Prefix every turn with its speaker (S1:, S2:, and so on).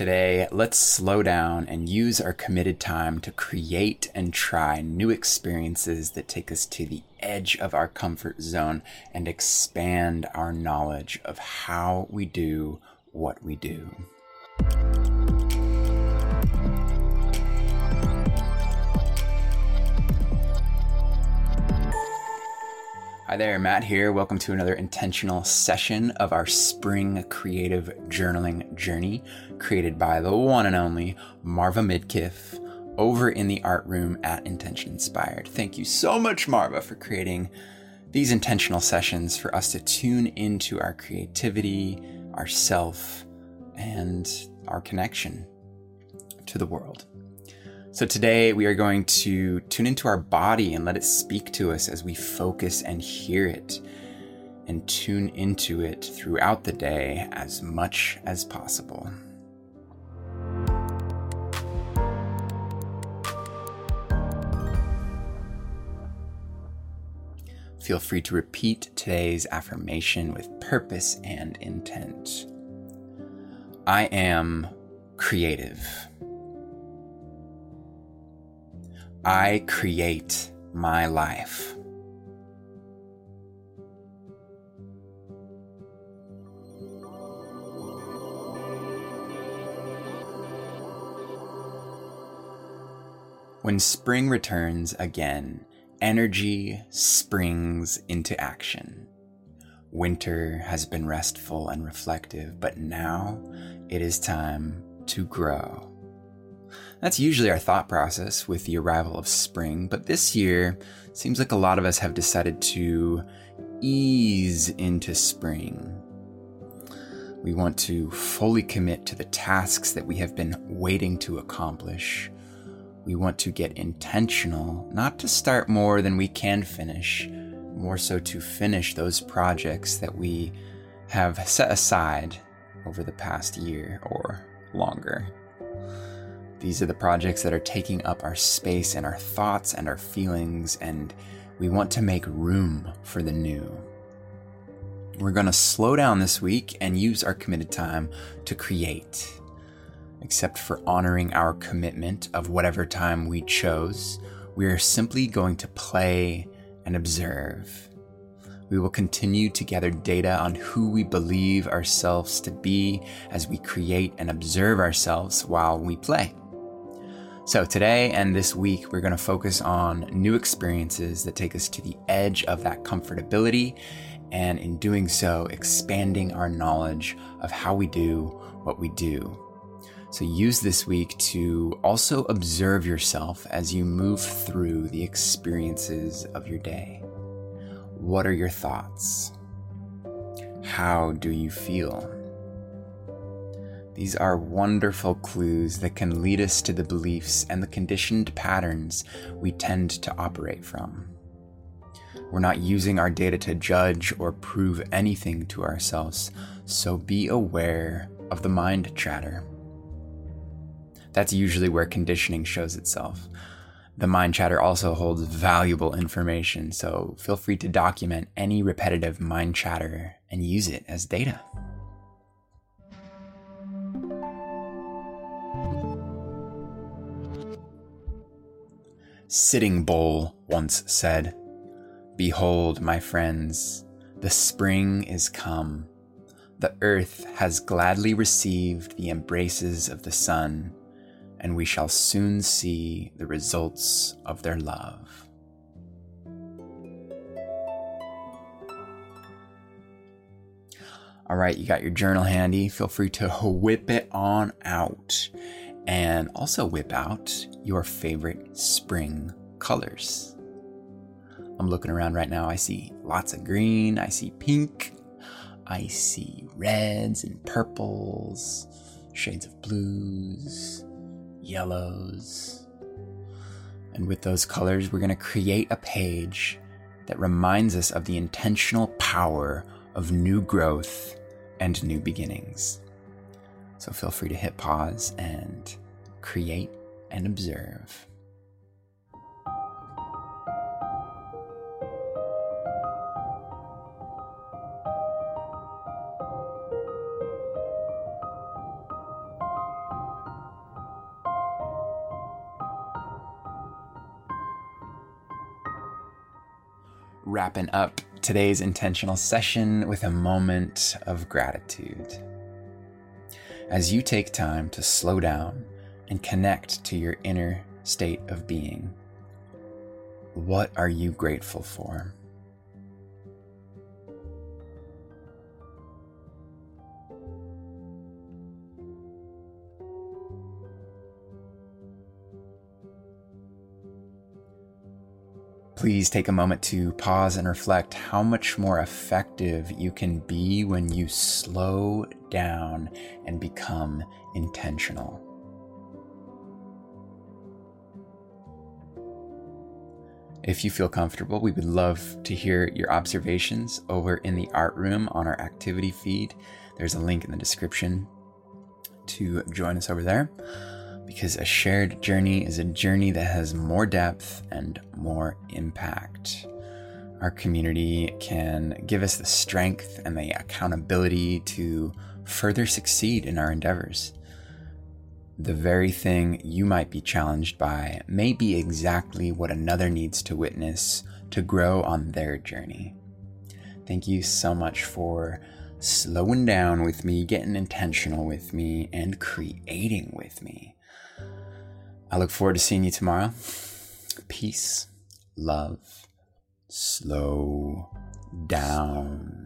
S1: Today, let's slow down and use our committed time to create and try new experiences that take us to the edge of our comfort zone and expand our knowledge of how we do what we do. Hi there, Matt here. Welcome to another intentional session of our spring creative journaling journey created by the one and only Marva Midkiff over in the art room at Intention Inspired. Thank you so much, Marva, for creating these intentional sessions for us to tune into our creativity, our self, and our connection to the world. So, today we are going to tune into our body and let it speak to us as we focus and hear it and tune into it throughout the day as much as possible. Feel free to repeat today's affirmation with purpose and intent. I am creative. I create my life. When spring returns again, energy springs into action. Winter has been restful and reflective, but now it is time to grow. That's usually our thought process with the arrival of spring, but this year seems like a lot of us have decided to ease into spring. We want to fully commit to the tasks that we have been waiting to accomplish. We want to get intentional, not to start more than we can finish, more so to finish those projects that we have set aside over the past year or longer. These are the projects that are taking up our space and our thoughts and our feelings, and we want to make room for the new. We're going to slow down this week and use our committed time to create. Except for honoring our commitment of whatever time we chose, we are simply going to play and observe. We will continue to gather data on who we believe ourselves to be as we create and observe ourselves while we play. So, today and this week, we're going to focus on new experiences that take us to the edge of that comfortability, and in doing so, expanding our knowledge of how we do what we do. So, use this week to also observe yourself as you move through the experiences of your day. What are your thoughts? How do you feel? These are wonderful clues that can lead us to the beliefs and the conditioned patterns we tend to operate from. We're not using our data to judge or prove anything to ourselves, so be aware of the mind chatter. That's usually where conditioning shows itself. The mind chatter also holds valuable information, so feel free to document any repetitive mind chatter and use it as data. Sitting Bull once said, Behold, my friends, the spring is come. The earth has gladly received the embraces of the sun, and we shall soon see the results of their love. All right, you got your journal handy. Feel free to whip it on out and also whip out your favorite spring colors. I'm looking around right now. I see lots of green, I see pink, I see reds and purples, shades of blues, yellows. And with those colors, we're going to create a page that reminds us of the intentional power of new growth and new beginnings. So feel free to hit pause and create, and observe. wrapping up today's intentional session with a moment of gratitude. As you take time to slow down and connect to your inner state of being, what are you grateful for? Please take a moment to pause and reflect how much more effective you can be when you slow down and become intentional. If you feel comfortable, we would love to hear your observations over in the art room on our activity feed. There's a link in the description to join us over there because a shared journey is a journey that has more depth and more impact. Our community can give us the strength and the accountability to further succeed in our endeavors. The very thing you might be challenged by may be exactly what another needs to witness to grow on their journey. Thank you so much for slowing down with me, getting intentional with me, and creating with me. I look forward to seeing you tomorrow. Peace, love, slow down.